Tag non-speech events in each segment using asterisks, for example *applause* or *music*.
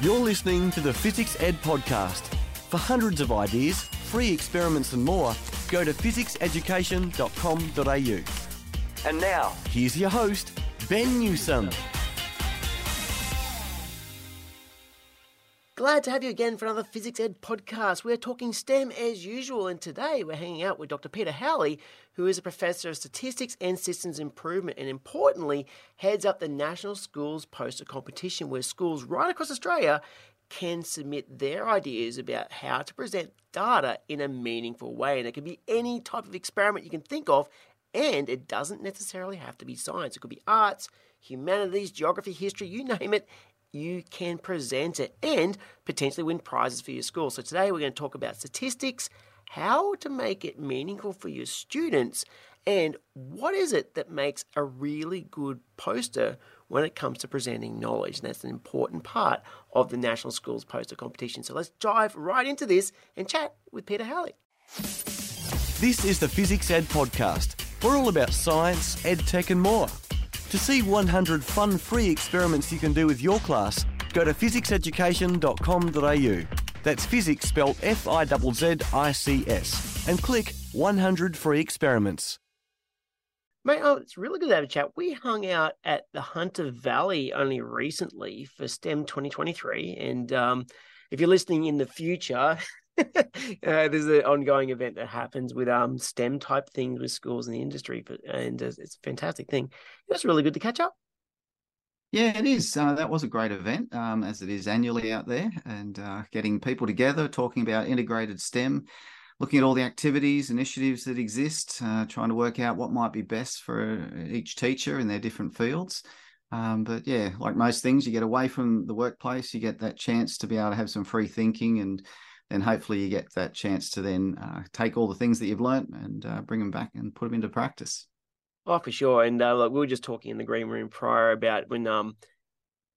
You're listening to the Fizzics Ed Podcast. For hundreds of ideas, free experiments, and more, go to fizzicseducation.com.au. And now, here's your host, Ben Newsome. Glad to have you again for another Fizzics Ed podcast. We're talking STEM as usual, and today we're hanging out with Dr. Peter Howley, who is a professor of statistics and systems improvement, and importantly, heads up the National Schools Poster Competition, where schools right across Australia can submit their ideas about how to present data in a meaningful way. And it can be any type of experiment you can think of, and it doesn't necessarily have to be science. It could be arts, humanities, geography, history, you *laughs* name it you can present it and potentially win prizes for your school. So today we're going to talk about statistics, how to make it meaningful for your students, and what is it that makes a really good poster when it comes to presenting knowledge. And that's an important part of the National Schools Poster Competition. So let's dive right into this and chat with Peter Howley. This is the Fizzics Ed Podcast. We're all about science, ed tech, and more. To see 100 fun free experiments you can do with your class, go to fizzicseducation.com.au. That's Fizzics spelled F I Z Z I C S. And click 100 free experiments. Mate, oh, it's really good to have a chat. We hung out at the Hunter Valley only recently for STEM 2023. And um, if you're listening in the future, *laughs* uh, there's an ongoing event that happens with um STEM type things with schools in the industry, but and uh, it's a fantastic thing. It's really good to catch up. Yeah, it is. Uh, that was a great event, um, as it is annually out there, and uh, getting people together, talking about integrated STEM, looking at all the activities, initiatives that exist, uh, trying to work out what might be best for each teacher in their different fields. Um, but yeah, like most things, you get away from the workplace, you get that chance to be able to have some free thinking and then hopefully you get that chance to then uh, take all the things that you've learned and uh, bring them back and put them into practice. Oh, for sure. And uh, like we were just talking in the green room prior about when um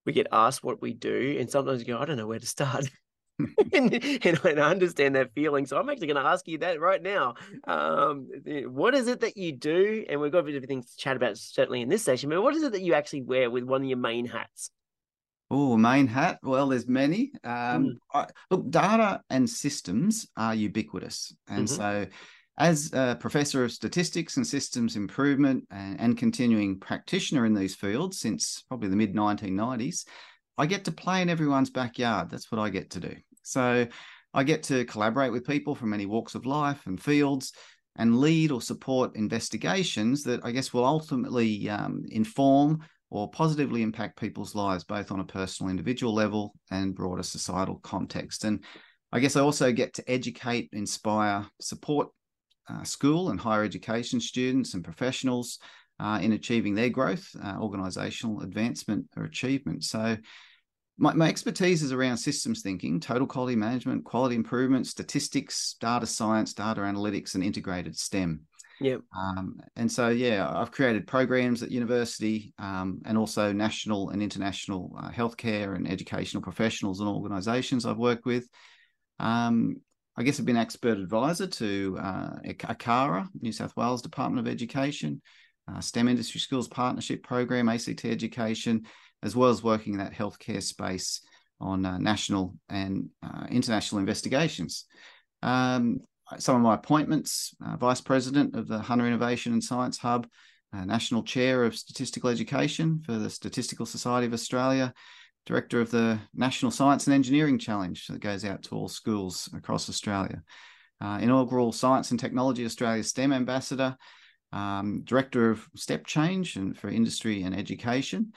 we get asked what we do, and sometimes you go, I don't know where to start. *laughs* *laughs* and, and, I understand that feeling. So I'm actually going to ask you that right now. Um, what is it that you do? And we've got a bit of things to chat about certainly in this session, but what is it that you actually wear with one of your main hats? Oh, main hat. Well, there's many. Um, mm. I, look, data and systems are ubiquitous, and mm-hmm. so as a professor of statistics and systems improvement and, and, continuing practitioner in these fields since probably the mid 1990s, I get to play in everyone's backyard. That's what I get to do. So I get to collaborate with people from many walks of life and fields and lead or support investigations that I guess will ultimately um, inform or positively impact people's lives, both on a personal, individual level and broader societal context. And I guess I also get to educate, inspire, support uh, school and higher education students and professionals uh, in achieving their growth, uh, organizational advancement or achievement. So, my, my expertise is around systems thinking, total quality management, quality improvement, statistics, data science, data analytics, and integrated STEM. Yeah. Um, and so, yeah, I've created programs at university um, and also national and international uh, healthcare and educational professionals and organisations I've worked with. Um, I guess I've been expert advisor to uh, ACARA, New South Wales Department of Education, uh, STEM Industry Skills Partnership Program, ACT Education, as well as working in that healthcare space on uh, national and uh, international investigations. Um, some of my appointments uh, Vice President of the Hunter Innovation and Science Hub, uh, National Chair of Statistical Education for the Statistical Society of Australia, Director of the National Science and Engineering Challenge that goes out to all schools across Australia, uh, inaugural Science and Technology Australia STEM Ambassador, um, Director of Step Change and for Industry and Education,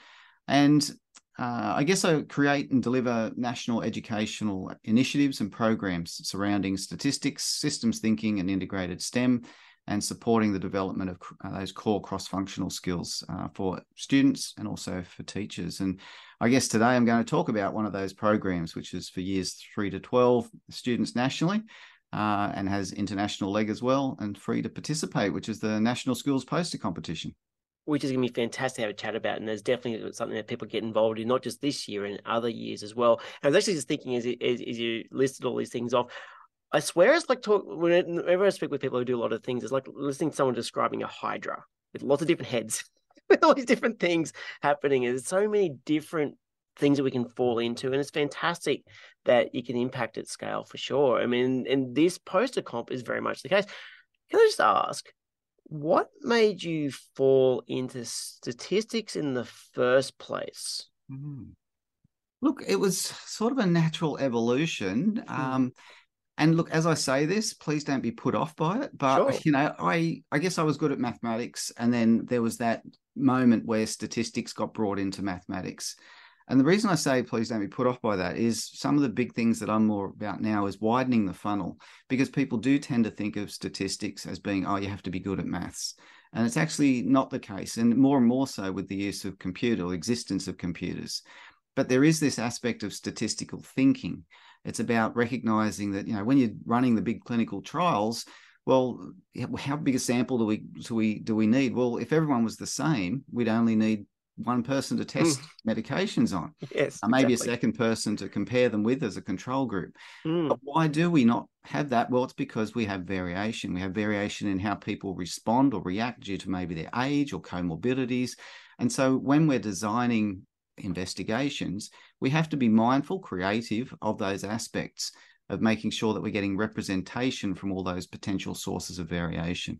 and uh, I guess I create and deliver national educational initiatives and programs surrounding statistics, systems thinking, and integrated STEM, and supporting the development of uh, those core cross functional skills uh, for students and also for teachers. And I guess today I'm going to talk about one of those programs, which is for years three to 12 students nationally. Uh, and has international leg as well and free to participate, which is the National Schools Poster Competition which is going to be fantastic to have a chat about. And there's definitely something that people get involved in, not just this year and other years as well. And I was actually just thinking as, as, as you listed all these things off, I swear it's like talk whenever I speak with people who do a lot of things, it's like listening to someone describing a hydra with lots of different heads, *laughs* with all these different things happening. There's so many different things that we can fall into. And it's fantastic that you can impact at scale for sure. I mean, and this poster comp is very much the case. Can I just ask, what made you fall into statistics in the first place? Mm. Look, it was sort of a natural evolution. Mm. Um, and look, as I say this, please don't be put off by it. But sure. you know, I I guess I was good at mathematics, and then there was that moment where statistics got brought into mathematics. And the reason I say please don't be put off by that is some of the big things that I'm more about now is widening the funnel because people do tend to think of statistics as being, oh, you have to be good at maths. And it's actually not the case, and more and more so with the use of computer or existence of computers. But there is this aspect of statistical thinking. It's about recognizing that, you know, when you're running the big clinical trials, well, how big a sample do we do we do we need? Well, if everyone was the same, we'd only need one person to test mm. medications on. Yes, uh, maybe exactly. a second person to compare them with as a control group. Mm. But why do we not have that? Well, it's because we have variation. We have variation in how people respond or react due to maybe their age or comorbidities. And so when we're designing investigations, we have to be mindful, creative of those aspects of making sure that we're getting representation from all those potential sources of variation.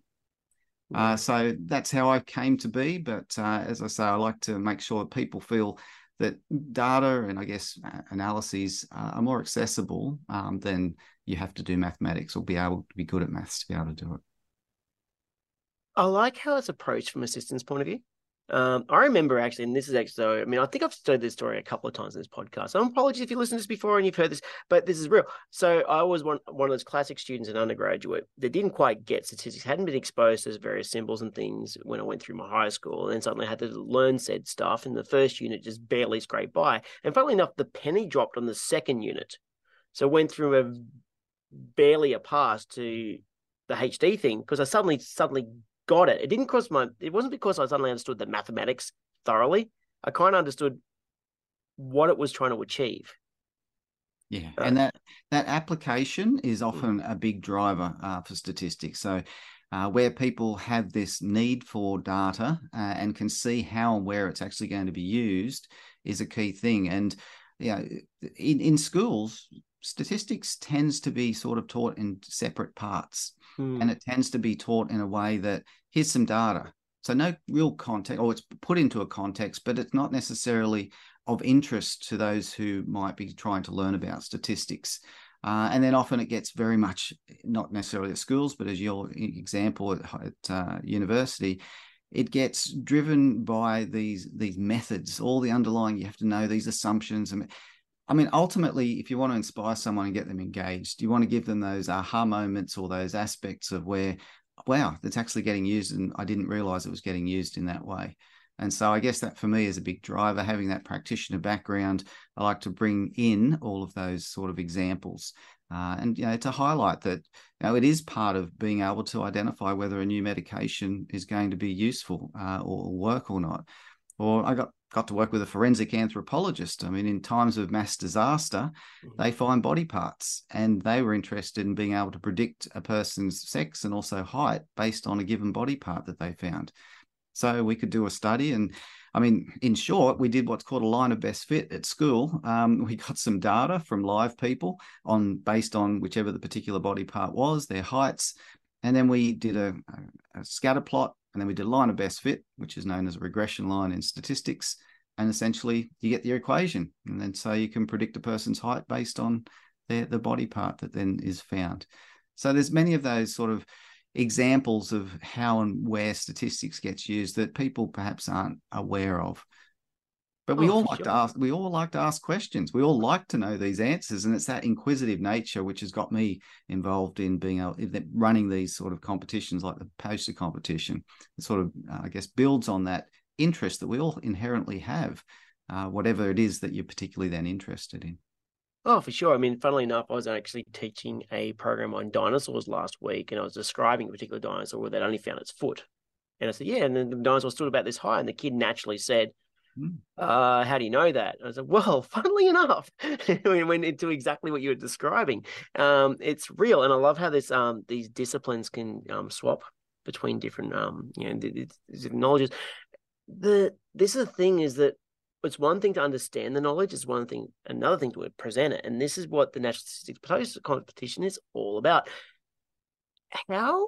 Uh, so that's how I came to be. But uh, as I say, I like to make sure that people feel that data and I guess analyses are more accessible um, than you have to do mathematics or be able to be good at maths to be able to do it. I like how it's approached from a systems point of view. Um, I remember actually, and this is actually, so, I mean, I think I've told this story a couple of times in this podcast. So apologies if you listened to this before and you've heard this, but this is real. So I was one one of those classic students in undergraduate that didn't quite get statistics, hadn't been exposed to various symbols and things when I went through my high school, and then suddenly I had to learn said stuff. And the first unit just barely scraped by. And funnily enough, the penny dropped on the second unit, so went through a barely a pass to the HD thing because I suddenly suddenly got it. It didn't cause my. It wasn't because I suddenly understood the mathematics thoroughly. I kind of understood what it was trying to achieve. Yeah, uh, and that that application is mm. often a big driver uh, for statistics. So, uh, where people have this need for data uh, and can see how and where it's actually going to be used is a key thing. And you know, in in schools, statistics tends to be sort of taught in separate parts hmm. and it tends to be taught in a way that here's some data so no real context or it's put into a context but it's not necessarily of interest to those who might be trying to learn about statistics uh, and then often it gets very much not necessarily at schools but as your example at, at uh, university it gets driven by these these methods all the underlying you have to know these assumptions and I mean, ultimately, if you want to inspire someone and get them engaged, you want to give them those aha moments or those aspects of where, wow, it's actually getting used. And I didn't realize it was getting used in that way. And so I guess that for me is a big driver, having that practitioner background. I like to bring in all of those sort of examples. Uh, and you know to highlight that you know it is part of being able to identify whether a new medication is going to be useful uh, or work or not or I got got to work with a forensic anthropologist. I mean, in times of mass disaster, mm-hmm. they find body parts, and they were interested in being able to predict a person's sex and also height based on a given body part that they found. So we could do a study, and I mean, in short, we did what's called a line of best fit at school. Um, *laughs* we got some data from live people on based on whichever the particular body part was, their heights, and then we did a, a scatter plot and then we did a line of best fit, which is known as a regression line in statistics. And essentially, you get the equation. And then so you can predict a person's height based on their, the body part that then is found. So there's many of those sort of examples of how and where statistics gets used that people perhaps aren't aware of. But we oh, all like sure. to ask. We all like to ask questions. We all like to know these answers, and it's that inquisitive nature which has got me involved in being able running these sort of competitions, like the poster competition. It sort of, uh, I guess, builds on that interest that we all inherently have, uh, whatever it is that you're particularly then interested in. Oh, for sure. I mean, funnily enough, I was actually teaching a program on dinosaurs last week, and I was describing a particular dinosaur that only found its foot. And I said, "Yeah," and then the dinosaur stood about this high, and the kid naturally said. Uh, how do you know that? I was like, well, *laughs* funnily enough, *laughs* we went into exactly what you were describing. Um, it's real, and I love how this um these disciplines can um swap between different um you know different knowledges. The this is the thing is that it's one thing to understand the knowledge, it's one thing, another thing to present it. And this is what the National Statistics competition is all about. How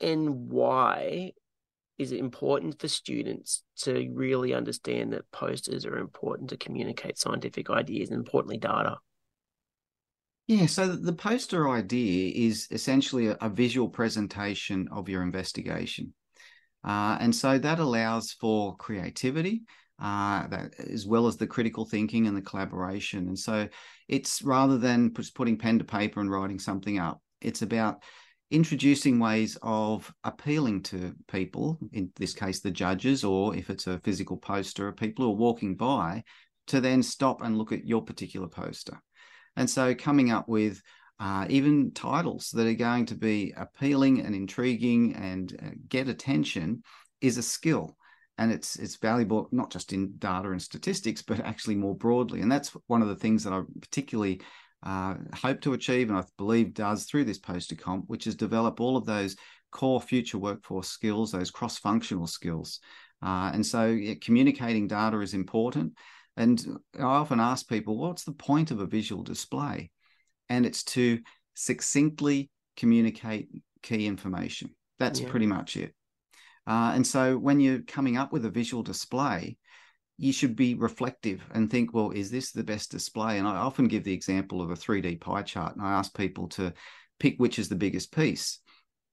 and why is it important for students to really understand that posters are important to communicate scientific ideas and importantly data? Yeah, so the poster idea is essentially a, a visual presentation of your investigation. Uh, and so that allows for creativity, uh, that as well as the critical thinking and the collaboration. And so it's rather than just putting pen to paper and writing something up, it's about introducing ways of appealing to people, in this case, the judges, or if it's a physical poster, people who are walking by, to then stop and look at your particular poster. And so coming up with uh, even titles that are going to be appealing and intriguing and uh, get attention is a skill and it's it's valuable not just in data and statistics but actually more broadly and that's one of the things that i particularly uh, hope to achieve and i believe does through this poster comp which is develop all of those core future workforce skills those cross-functional skills. Uh, and so yeah, communicating data is important. And i often ask people what's the point of a visual display? And it's to succinctly communicate key information. That's yeah. pretty much it. Uh, and so when you're coming up with a visual display, you should be reflective and think, well, is this the best display? And I often give the example of a 3D pie chart, and I ask people to pick which is the biggest piece.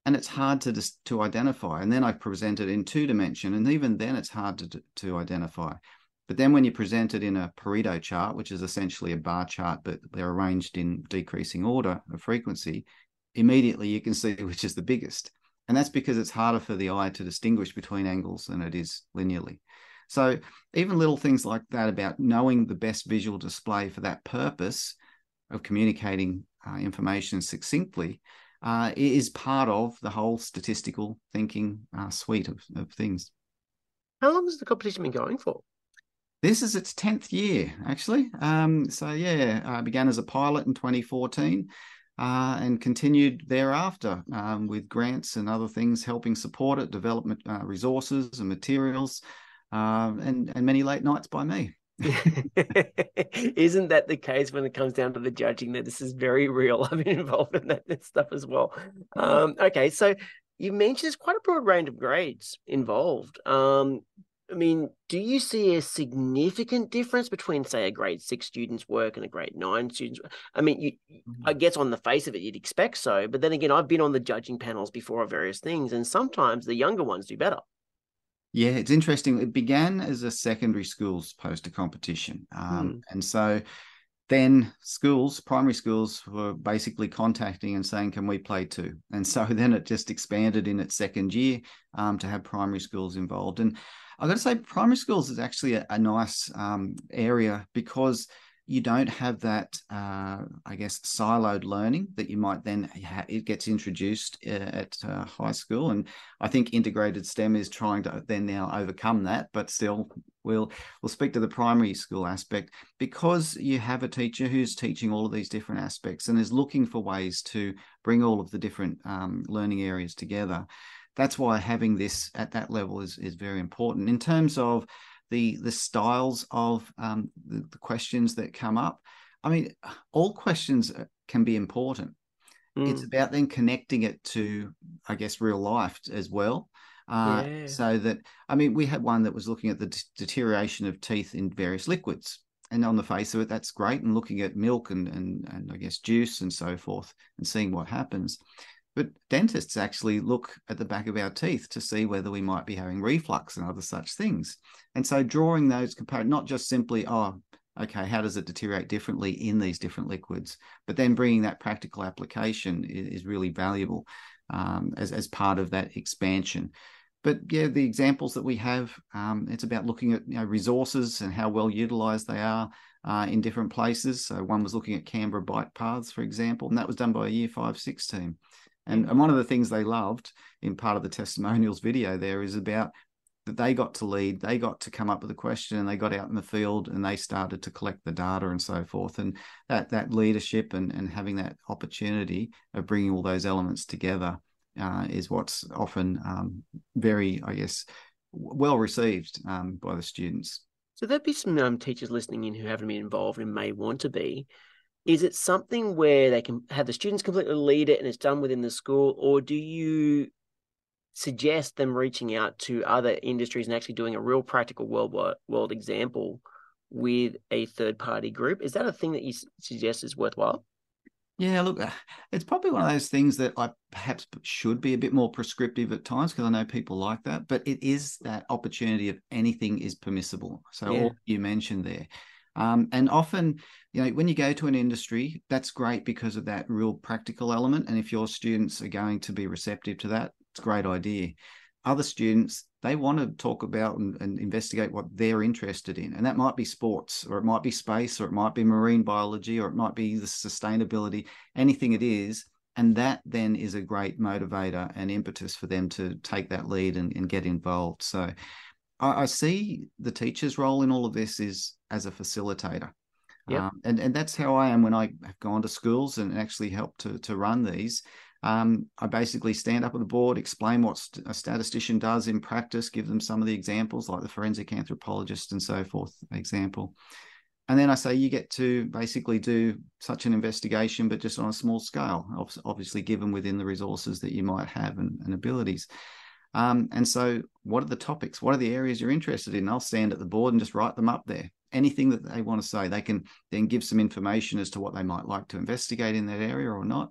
And it's hard to to identify. And then I present it in two dimension, and even then it's hard to to identify. But then when you present it in a Pareto chart, which is essentially a bar chart, but they're arranged in decreasing order of frequency, immediately you can see *laughs* which is the biggest. And that's because it's harder for the eye to distinguish between angles than it is linearly. So even little things like that about knowing the best visual display for that purpose of communicating uh, information succinctly uh, is part of the whole statistical thinking uh, suite of, of things. How long has the competition been going for? This is its 10th year, actually. Um, so, yeah, I began as a pilot in 2014 uh, and continued thereafter um, with grants and other things helping support it, development uh, resources and materials, uh, and, and many late nights by me. *laughs* Isn't that the case when it comes down to the judging? That this is very real. *laughs* I've been involved in that stuff as well. Um, okay, so you mentioned there's quite a broad range of grades involved. Um, I mean, do you see a significant difference between, say, a grade six student's work and a grade nine student's? I mean, you, mm-hmm. I guess on the face of it, you'd expect so. But then again, I've been on the judging panels before of various things, and sometimes the younger ones do better. Yeah, it's interesting. It began as a secondary schools poster competition. Um, hmm. And so then schools, primary schools, were basically contacting and saying, "Can we play too?" And so *laughs* then it just expanded in its second year um, to have primary schools involved. And I've got to say, primary schools is actually a, a nice um, area because you don't have that, uh, I guess, siloed learning that you might then ha- it gets introduced uh, at uh, high school, and I think integrated STEM is trying to then now overcome that. But still, we'll we'll speak to the primary school aspect because you have a teacher who's teaching all of these different aspects and is looking for ways to bring all of the different um, learning areas together that's why having this at that level is is very important in terms of the the styles of um, the, the, questions that come up. I mean, all questions can be important. Mm. It's about then connecting it to, I guess, real life as well. Uh, yeah. So that I mean, we had one that was looking at the d- deterioration of teeth in various liquids, and on the face of it, that's great. And looking at milk and and and I guess juice and so forth, and seeing what happens. But dentists actually look at the back of our teeth to see whether we might be having reflux and other such things. And so drawing those compare not just simply, oh, okay, how does it deteriorate differently in these different liquids? But then bringing that practical application is, is really valuable um, as, as part of that expansion. But yeah, the examples that we have, um, it's about looking at you know, resources and how well utilized they are uh, in different places. So one was looking at Canberra bike paths, for example, and that was done by a year five, six team. And, and one of the things they loved in part of the testimonials video there is about that they got to lead, they got to come up with a question, and they got out in the field and they started to collect the data and so forth. And that that leadership and and having that opportunity of bringing all those elements together uh, is what's often um, very, I guess, well received um, by the students. So there'd be some um, teachers listening in who haven't been involved and may want to be. Is it something where they can have the students completely lead it and it's done within the school, or do you suggest them reaching out to other industries and actually doing a real practical world world example with a third party group? Is that a thing that you suggest is worthwhile? Yeah, look, uh, it's probably one of those things that I perhaps should be a bit more prescriptive at times because I know people like that, but it is that opportunity of anything is permissible. So yeah. all you mentioned there. Um, and often, you know, when you go to an industry, that's great because of that real practical element. And if your students are going to be receptive to that, it's a great idea. Other students, they want to talk about and, and, investigate what they're interested in. And that might be sports, or it might be space, or it might be marine biology, or it might be the sustainability, anything it is. And that then is a great motivator and impetus for them to take that lead and, and get involved. So I, I, see the teacher's role in all of this is as a facilitator. Yeah. Um, and, and that's how I am when I have gone to schools and actually helped to, to run these. Um, I basically stand up at the board, explain what a statistician does in practice, give them some of the examples, like the forensic anthropologist and so forth example. And then I say you get to basically do such an investigation, but just on a small scale, obviously given within the resources that you might have and, and abilities. Um, and so, what are the topics? What are the areas you're interested in? I'll stand at the board and just write them up there. Anything that they want to say, they can then give some information as to what they might like to investigate in that area or not.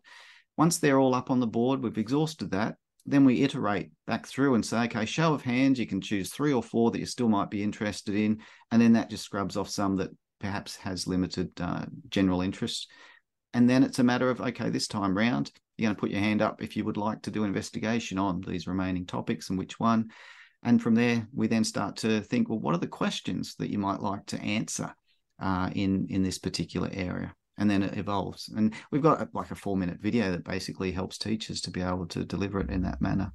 Once they're all up on the board, we've exhausted that. Then we iterate back through and say, okay, show of hands, you can choose three or four that you still might be interested in. And then that just scrubs off some that perhaps has limited uh, general interest. And then it's a matter of, okay, this time round, you're going to put your hand up if you would like to do investigation on these remaining topics and which one. And from there, we then start to think, well, what are the questions that you might like to answer uh, in in this particular area? and then it evolves. And we've got like a four minute video that basically helps teachers to be able to deliver it in that manner.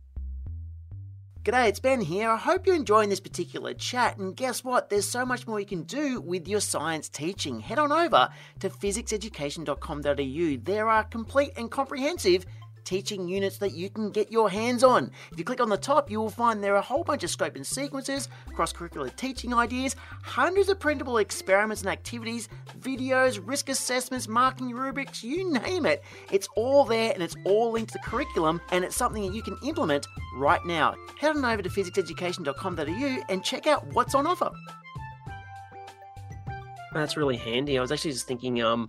G'day, it's Ben here. I hope you're enjoying this particular chat. And guess what? There's so much more you can do with your science teaching. Head on over to fizzicseducation.com.au. There are complete and comprehensive teaching units that you can get your hands on. If you click on the top, you will find there are a whole bunch of scope and sequences, cross curricular teaching ideas, hundreds of printable experiments and activities, videos, risk assessments, marking rubrics, you name it. It's all there and it's all linked to the curriculum and it's something that you can implement right now. Head on over to fizzicseducation.com.au and check out what's on offer. That's really handy. I was actually just thinking, um,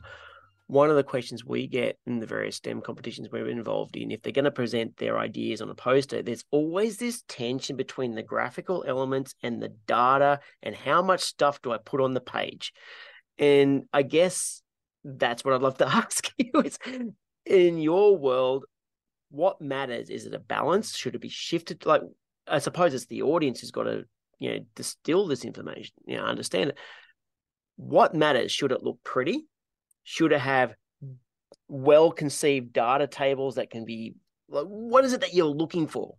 one of the questions we get in the various STEM competitions we're involved in, if they're going to present their ideas on a poster, there's always this tension between the graphical elements and the data and how much stuff do I put on the page. And I guess that's what I'd love to *laughs* ask you is in your world, what matters? Is it a balance? Should it be shifted? Like, I suppose it's the audience who's got to, you know, distill this information, you know, understand it. What matters? Should it look pretty? Should it have well conceived data tables that can be like, what is it that you're looking for?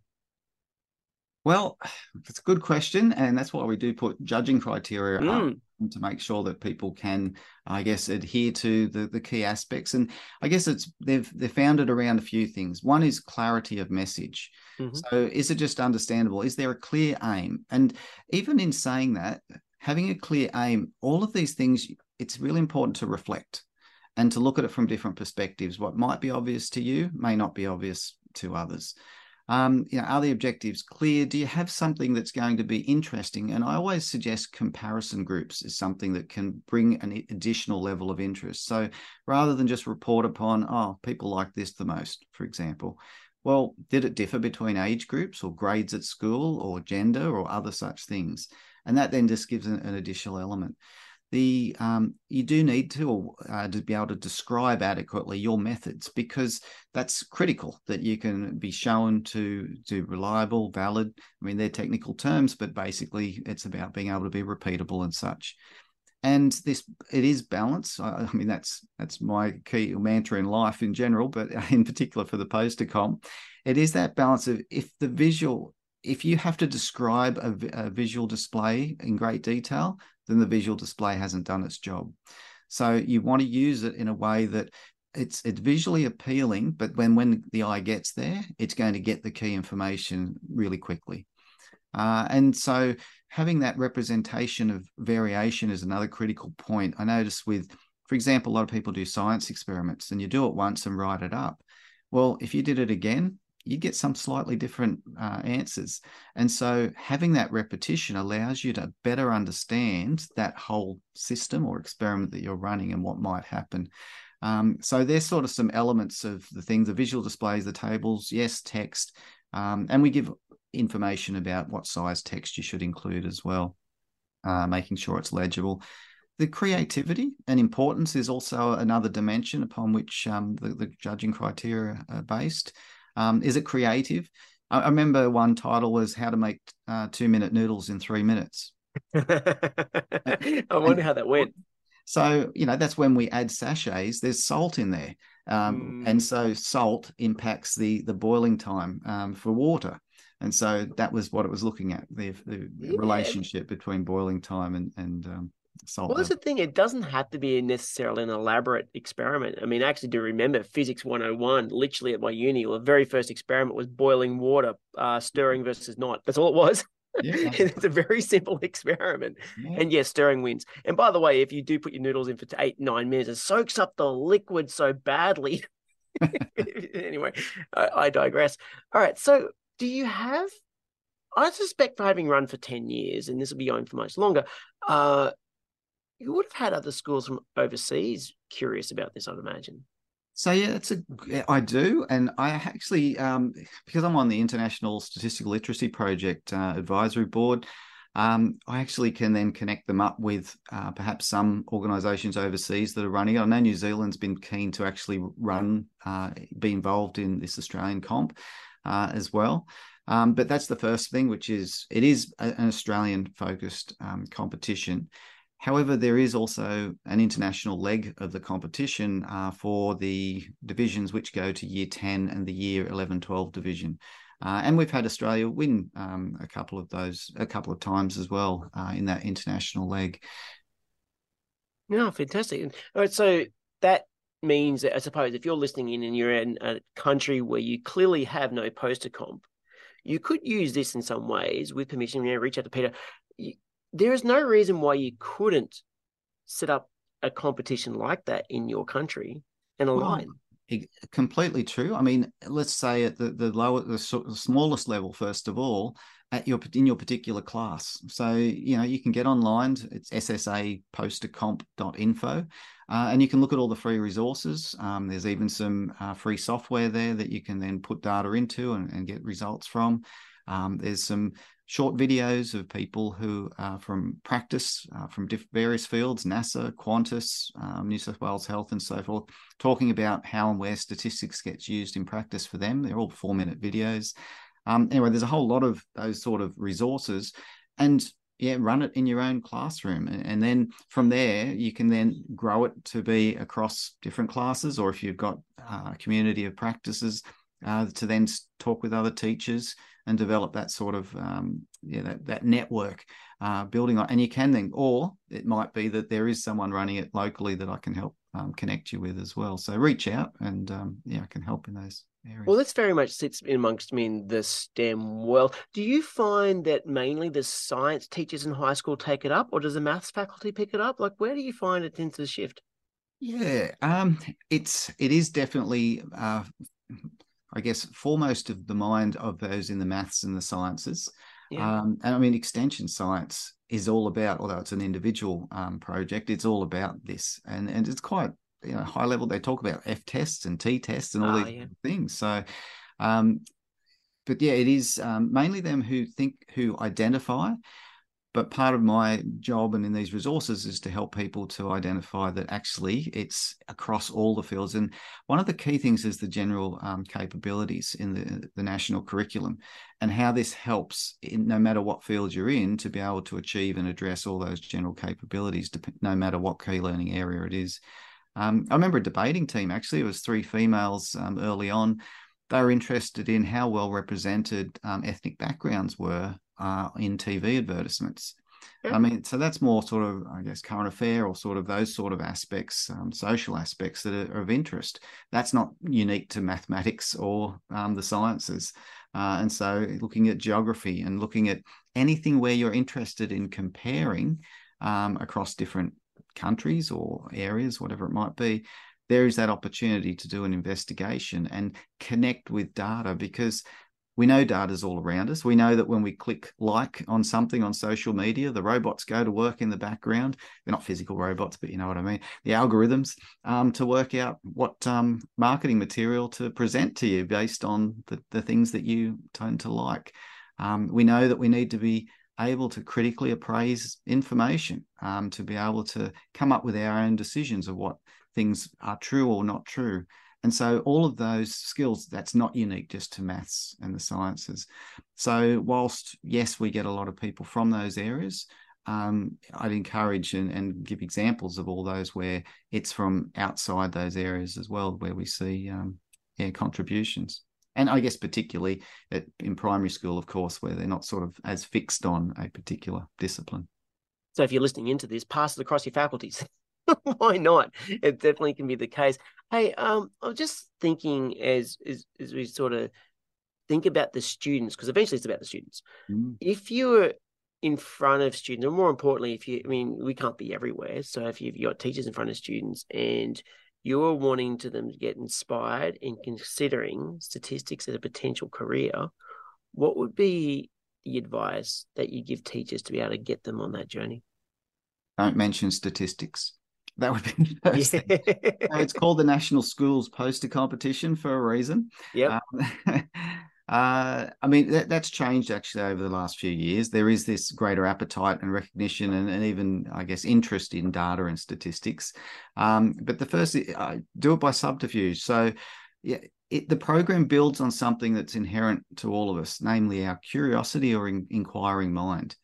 Well *sighs* it's a good question and that's why we do put judging criteria mm. to make sure that people can i guess adhere to the, the key aspects and i guess it's they've they're founded around a few things. One is clarity of message. Mm-hmm. so is it just understandable? Is there a clear aim? And even in saying that having a clear aim all of these things it's really important to reflect and to look at it from different perspectives. What might be obvious to you may not be obvious to others. Um, you know, are the objectives clear? Do you have something that's going to be interesting? And I always suggest comparison groups is something that can bring an additional level of interest. So rather than just report upon, oh, people like this the most, for example, well, did it differ between age groups or grades at school or gender or other such things? And that then just gives an, an additional element the um, you do need to uh, to be able to describe adequately your methods because that's critical that you can be shown to to reliable valid i mean they're technical terms but basically it's about being able to be repeatable and such. And this it is balance. I, I mean that's that's my key mantra in life in general but *laughs* in particular for the poster comp. It is that balance of if the visual if you have to describe a, a, visual display in great detail, then the visual display hasn't done its job. So you want to use it in a way that it's it's visually appealing, but when when the eye gets there, it's going to get the key information really quickly. Uh, and so having that representation of variation is another critical point. I notice with, for example, a lot of people do science experiments and you do it once and write it up. Well, if you did it again, you get some slightly different uh, answers. And so having that repetition allows you to better understand that whole system or experiment that you're running and what might happen. Um, so there's sort of some elements of the things, the visual displays, the tables, yes, text, um, and we give information about what size text you should include as well, uh, making sure it's legible. The creativity and importance is also another dimension upon which um, the, the, judging criteria are based. Um, is it creative? I, I, remember one title was How to Make uh, Two Minute Noodles in Three Minutes. *laughs* I wonder how that went. So, you know, that's when we add sachets, there's salt in there. Um, mm. And so salt impacts the the boiling time um, for water. And so that was what it was looking at the, the yeah. relationship between boiling time and, and um, salt. Well, that's the thing. It doesn't have to be necessarily an elaborate experiment. I mean, I actually do remember Physics 101, literally at my uni. Well, the very first experiment was boiling water, uh, stirring versus not. That's all it was. Yeah. *laughs* it's a very simple *laughs* experiment. Yeah. And yes, stirring wins. And by the way, if you do put your noodles in for eight, nine minutes, it soaks up the liquid so badly. *laughs* anyway, I, I digress. All right. So, do you have I suspect for having run for 10 years, and this will be going for much longer, uh, you would have had other schools from overseas curious about this, I'd imagine. So yeah, it's a I do, and I actually um, because I'm on the International Statistical Literacy Project uh, advisory board. Um, I actually can then connect them up with uh, perhaps some organisations overseas that are running. I know New Zealand's been keen to actually run, uh, be involved in this Australian comp uh, as well. Um, but that's the first thing, which is it is an Australian focused um, competition. However, there is also an international leg of the competition uh, for the divisions which go to year 10 and the year 11 12 division. Uh, and we've had Australia win um, a couple of those a couple of times as well uh, in that international leg. No, fantastic. All right, so that means that I suppose if you're listening in and you're in a country where you clearly have no poster comp, you could use this in some ways with permission. You know, reach out to Peter there is no reason why you couldn't set up a competition like that in your country and align. Well, completely true. I mean, let's say at the the lower, the, smallest level, first of all, at your in your particular class. So you know you can get online. It's ssapostercomp.info, uh, and you can look at all the free resources. Um, there's even some uh, free software there that you can then put data into and, and get results from. Um, there's some short videos of people who are from practice uh, from diff- various fields, NASA, Qantas, um, New South Wales Health, and so forth, talking about how and where statistics gets used in practice for them. They're all four minute videos. Um, anyway, there's a whole lot of those sort of resources. And yeah, run it in your own classroom. And, and then from there, you can then grow it to be across different classes, or if you've got uh, a community of practices, uh, to then talk with other teachers and develop that sort of um, yeah that, that network uh, building on and you can then or it might be that there is someone running it locally that i can help um, connect you with as well. So reach out and um, yeah i can help in those areas. Well this very much sits amongst me in the stem world. Do you find that mainly the science teachers in high school take it up or does the maths faculty pick it up? Like where do you find it tends to shift? Yeah um it's it is definitely uh I guess, foremost of the mind of those in the maths and the sciences. Yeah. Um, and I mean, extension science is all about, although it's an individual um, project, it's all about this, and and it's quite you know high level. They talk about F tests and T tests and all oh, these yeah. things. So, um, but yeah, it is um, mainly them who think who identify but part of my job and in these resources is to help people to identify that actually it's across all the fields. And one of the key things is the general um, capabilities in the, the national curriculum and how this helps, in, no matter what field you're in, to be able to achieve and address all those general capabilities, no matter what key learning area it is. Um, I remember a debating team, actually, it was three females um, early on. They were interested in how well represented um, ethnic backgrounds were uh, in TV advertisements. I mean, so that's more sort of, I guess, current affair or sort of those sort of aspects, um, social aspects that are, of interest. That's not unique to mathematics or um, the sciences. Uh, and so looking at geography and looking at anything where you're interested in comparing um, across different countries or areas, whatever it might be, there is that opportunity to do an investigation and connect with data because we know data's all around us. We know that when we click like on something on social media, the robots go to work in the background. They're not physical robots, but you know what I mean. The algorithms um, to work out what um, marketing material to present to you based on the, the things that you tend to like. Um, we know that we need to be able to critically appraise information um, to be able to come up with our own decisions of what things are true or not true. And so all of those skills, that's not unique just to maths and the sciences. So whilst yes, we get a lot of people from those areas, um, I'd encourage and, and, give examples of all those where it's from outside those areas as well, where we see um, yeah, contributions. And I guess particularly at, in primary school, of course, where they're not sort of as fixed on a particular discipline. So if you're listening into this, pass it across your faculties. *laughs* *laughs* Why not? It definitely can be the case. Hey, um, I was just thinking as as, as we sort of think about the students, because eventually it's about the students. Mm. If you're in front of students, or more importantly, if you, I mean, we can't be everywhere. So if you've got teachers in front of students and you're wanting to them to get inspired in considering statistics as a potential career, what would be the advice that you give teachers to be able to get them on that journey? Don't mention statistics. That would be *laughs* first *laughs* it's called the National Schools Poster Competition for a reason. Yeah. Um, *laughs* uh, I mean, that, that's changed actually over the last few years. There is this greater appetite and recognition, and, and even, I guess, interest in data and statistics. Um, but the first, I do it by subterfuge. So, yeah, it, the program builds on something that's inherent to all of us, namely our curiosity or in, inquiring mind.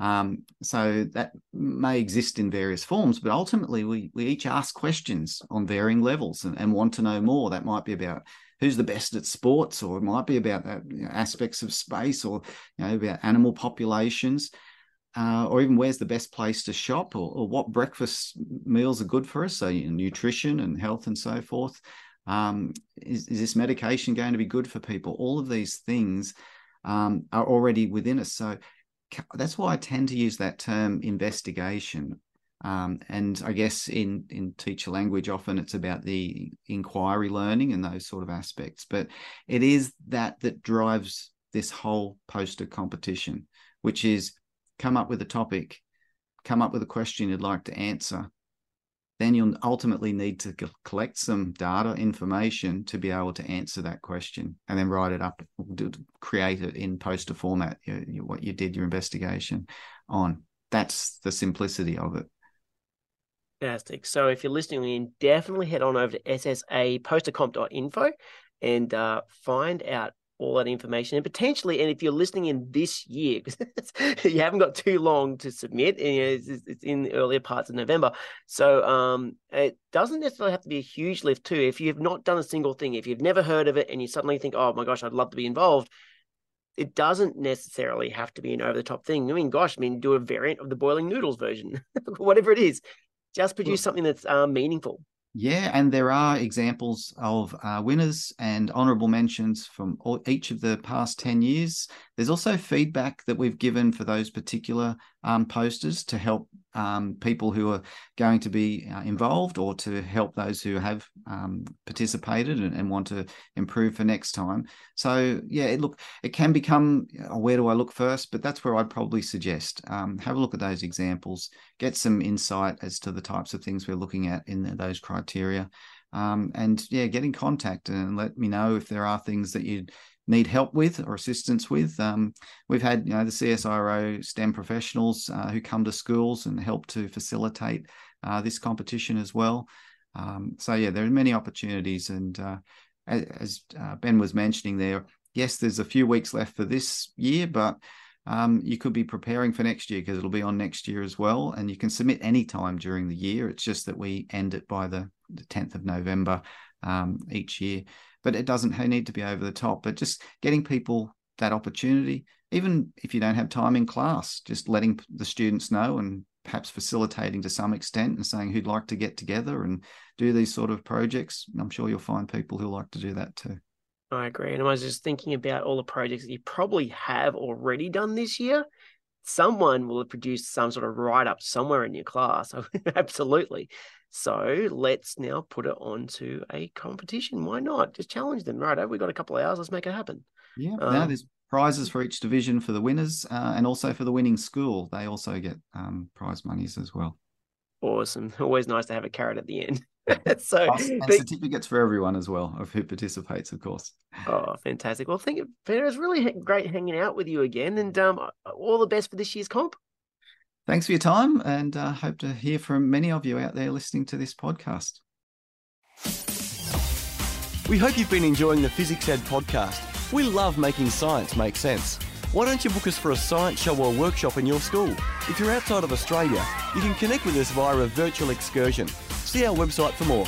Um, so that may exist in various forms, but ultimately we, we each ask questions on varying levels and, and want to know more. That might be about who's the best at sports, or it might be about that, you know, aspects of space, or you know about animal populations, uh, or even where's the best place to shop, or, or, what breakfast meals are good for us. So you know, nutrition and health and so forth. Um, is, is this medication going to be good for people? All of these things um, are already within us. So that's why I tend to use that term investigation. Um, and I guess in in teacher language, often it's about the inquiry learning and those sort of aspects. But it is that that drives this whole poster competition, which is come up with a topic, come up with a question you'd like to answer, then you'll ultimately need to collect some data information to be able to answer that question and then write it up create it in poster format what you did your investigation on. That's the simplicity of it. Fantastic. So if you're listening in definitely head on over to ssa and uh, find out all that information and potentially and if you're listening in this year because *laughs* you haven't got too long to submit it's, it's, in the earlier parts of november. So um, it doesn't necessarily have to be a huge lift too. If you've not done a single thing if you've never heard of it and you suddenly think oh my gosh i'd love to be involved it doesn't necessarily have to be an over the top thing. I mean gosh i mean do a variant of the boiling noodles version *laughs* whatever it is. Just produce something that's um, meaningful yeah, and there are examples of uh, winners and honourable mentions from all, each of the past 10 years. There's also feedback that we've given for those particular um, posters to help um, people who are going to be uh, involved or to help those who have um, participated and, and, want to improve for next time. So, yeah, it, look, it can become oh, where do I look first? But that's where I'd probably suggest um, have a look at those examples, get some insight as to the types of things we're looking at in those criteria. Um, and yeah, get in contact and let me know if there are things that you need help with or assistance with. Um, we've had you know the CSIRO STEM professionals uh, who come to schools and help to facilitate uh, this competition as well. Um, so yeah, there are many opportunities, and uh, as, uh, Ben was mentioning there, yes, there's a few weeks left for this year, but um, you could be preparing for next year because it'll be on next year as well, and you can submit any time during the year. It's just that we end it by the, the 10th of November um, each year but it doesn't need to be over the top. But just getting people that opportunity, even if you don't have time in class, just letting the students know and perhaps facilitating to some extent and saying who'd like to get together and do these sort of projects. I'm sure you'll find people who like to do that too. I agree. And I was just thinking about all the projects that you probably have already done this year. Someone will have produced some sort of write up somewhere in your class. *laughs* Absolutely. So let's now put it onto a competition. Why not? Just challenge them. Right. We've got a couple of hours. Let's make it happen. Yeah. Um, now there's prizes for each division for the winners uh, and also for the winning school. They also get um, prize monies as well. Awesome. *laughs* Always nice to have a carrot at the end. *laughs* so and but, certificates for everyone as well of who participates, of course. Oh, fantastic! Well, thank you, Peter. It's really great hanging out with you again, and um, all the best for this year's comp. Thanks for your time, and uh, hope to hear from many of you out there listening to this podcast. We hope you've been enjoying the Fizzics Ed podcast. We love making science make sense. Why don't you book us for a science show or workshop in your school? If you're outside of Australia, you can connect with us via a virtual excursion. See our website for more.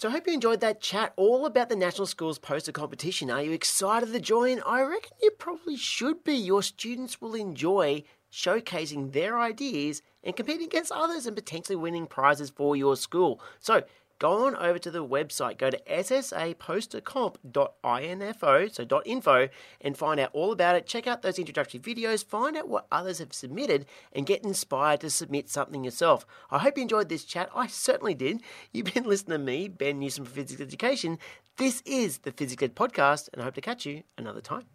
So I hope you enjoyed that chat all about the National Schools Poster Competition. Are you excited to join? I reckon you probably should be. Your students will enjoy showcasing their ideas and competing against others and potentially winning prizes for your school. So go on over to the website, go to ssapostercomp.info, so .info, and find out all about it. Check out those introductory videos, find out what others have submitted, and get inspired to submit something yourself. I hope you enjoyed this chat. I certainly did. You've been *laughs* listening to me, Ben Newsome for Fizzics Education. This is the Fizzics Ed Podcast, and I hope to catch you another time.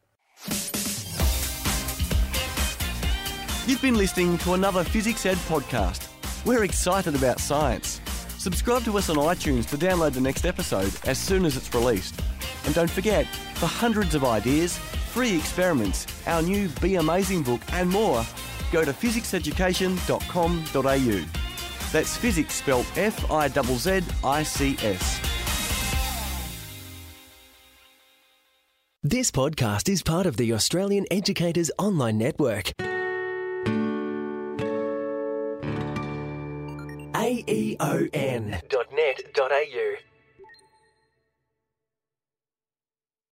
You've been listening to another Fizzics Ed podcast. We're excited about science. Subscribe to us on iTunes to download the next episode as soon as it's released. And don't forget, for hundreds of ideas, free experiments, our new Be Amazing book, and more, go to fizzicseducation.com.au. That's physics spelled F I Z Z I C S. This podcast is part of the Australian Educators Online Network. aeon.net.au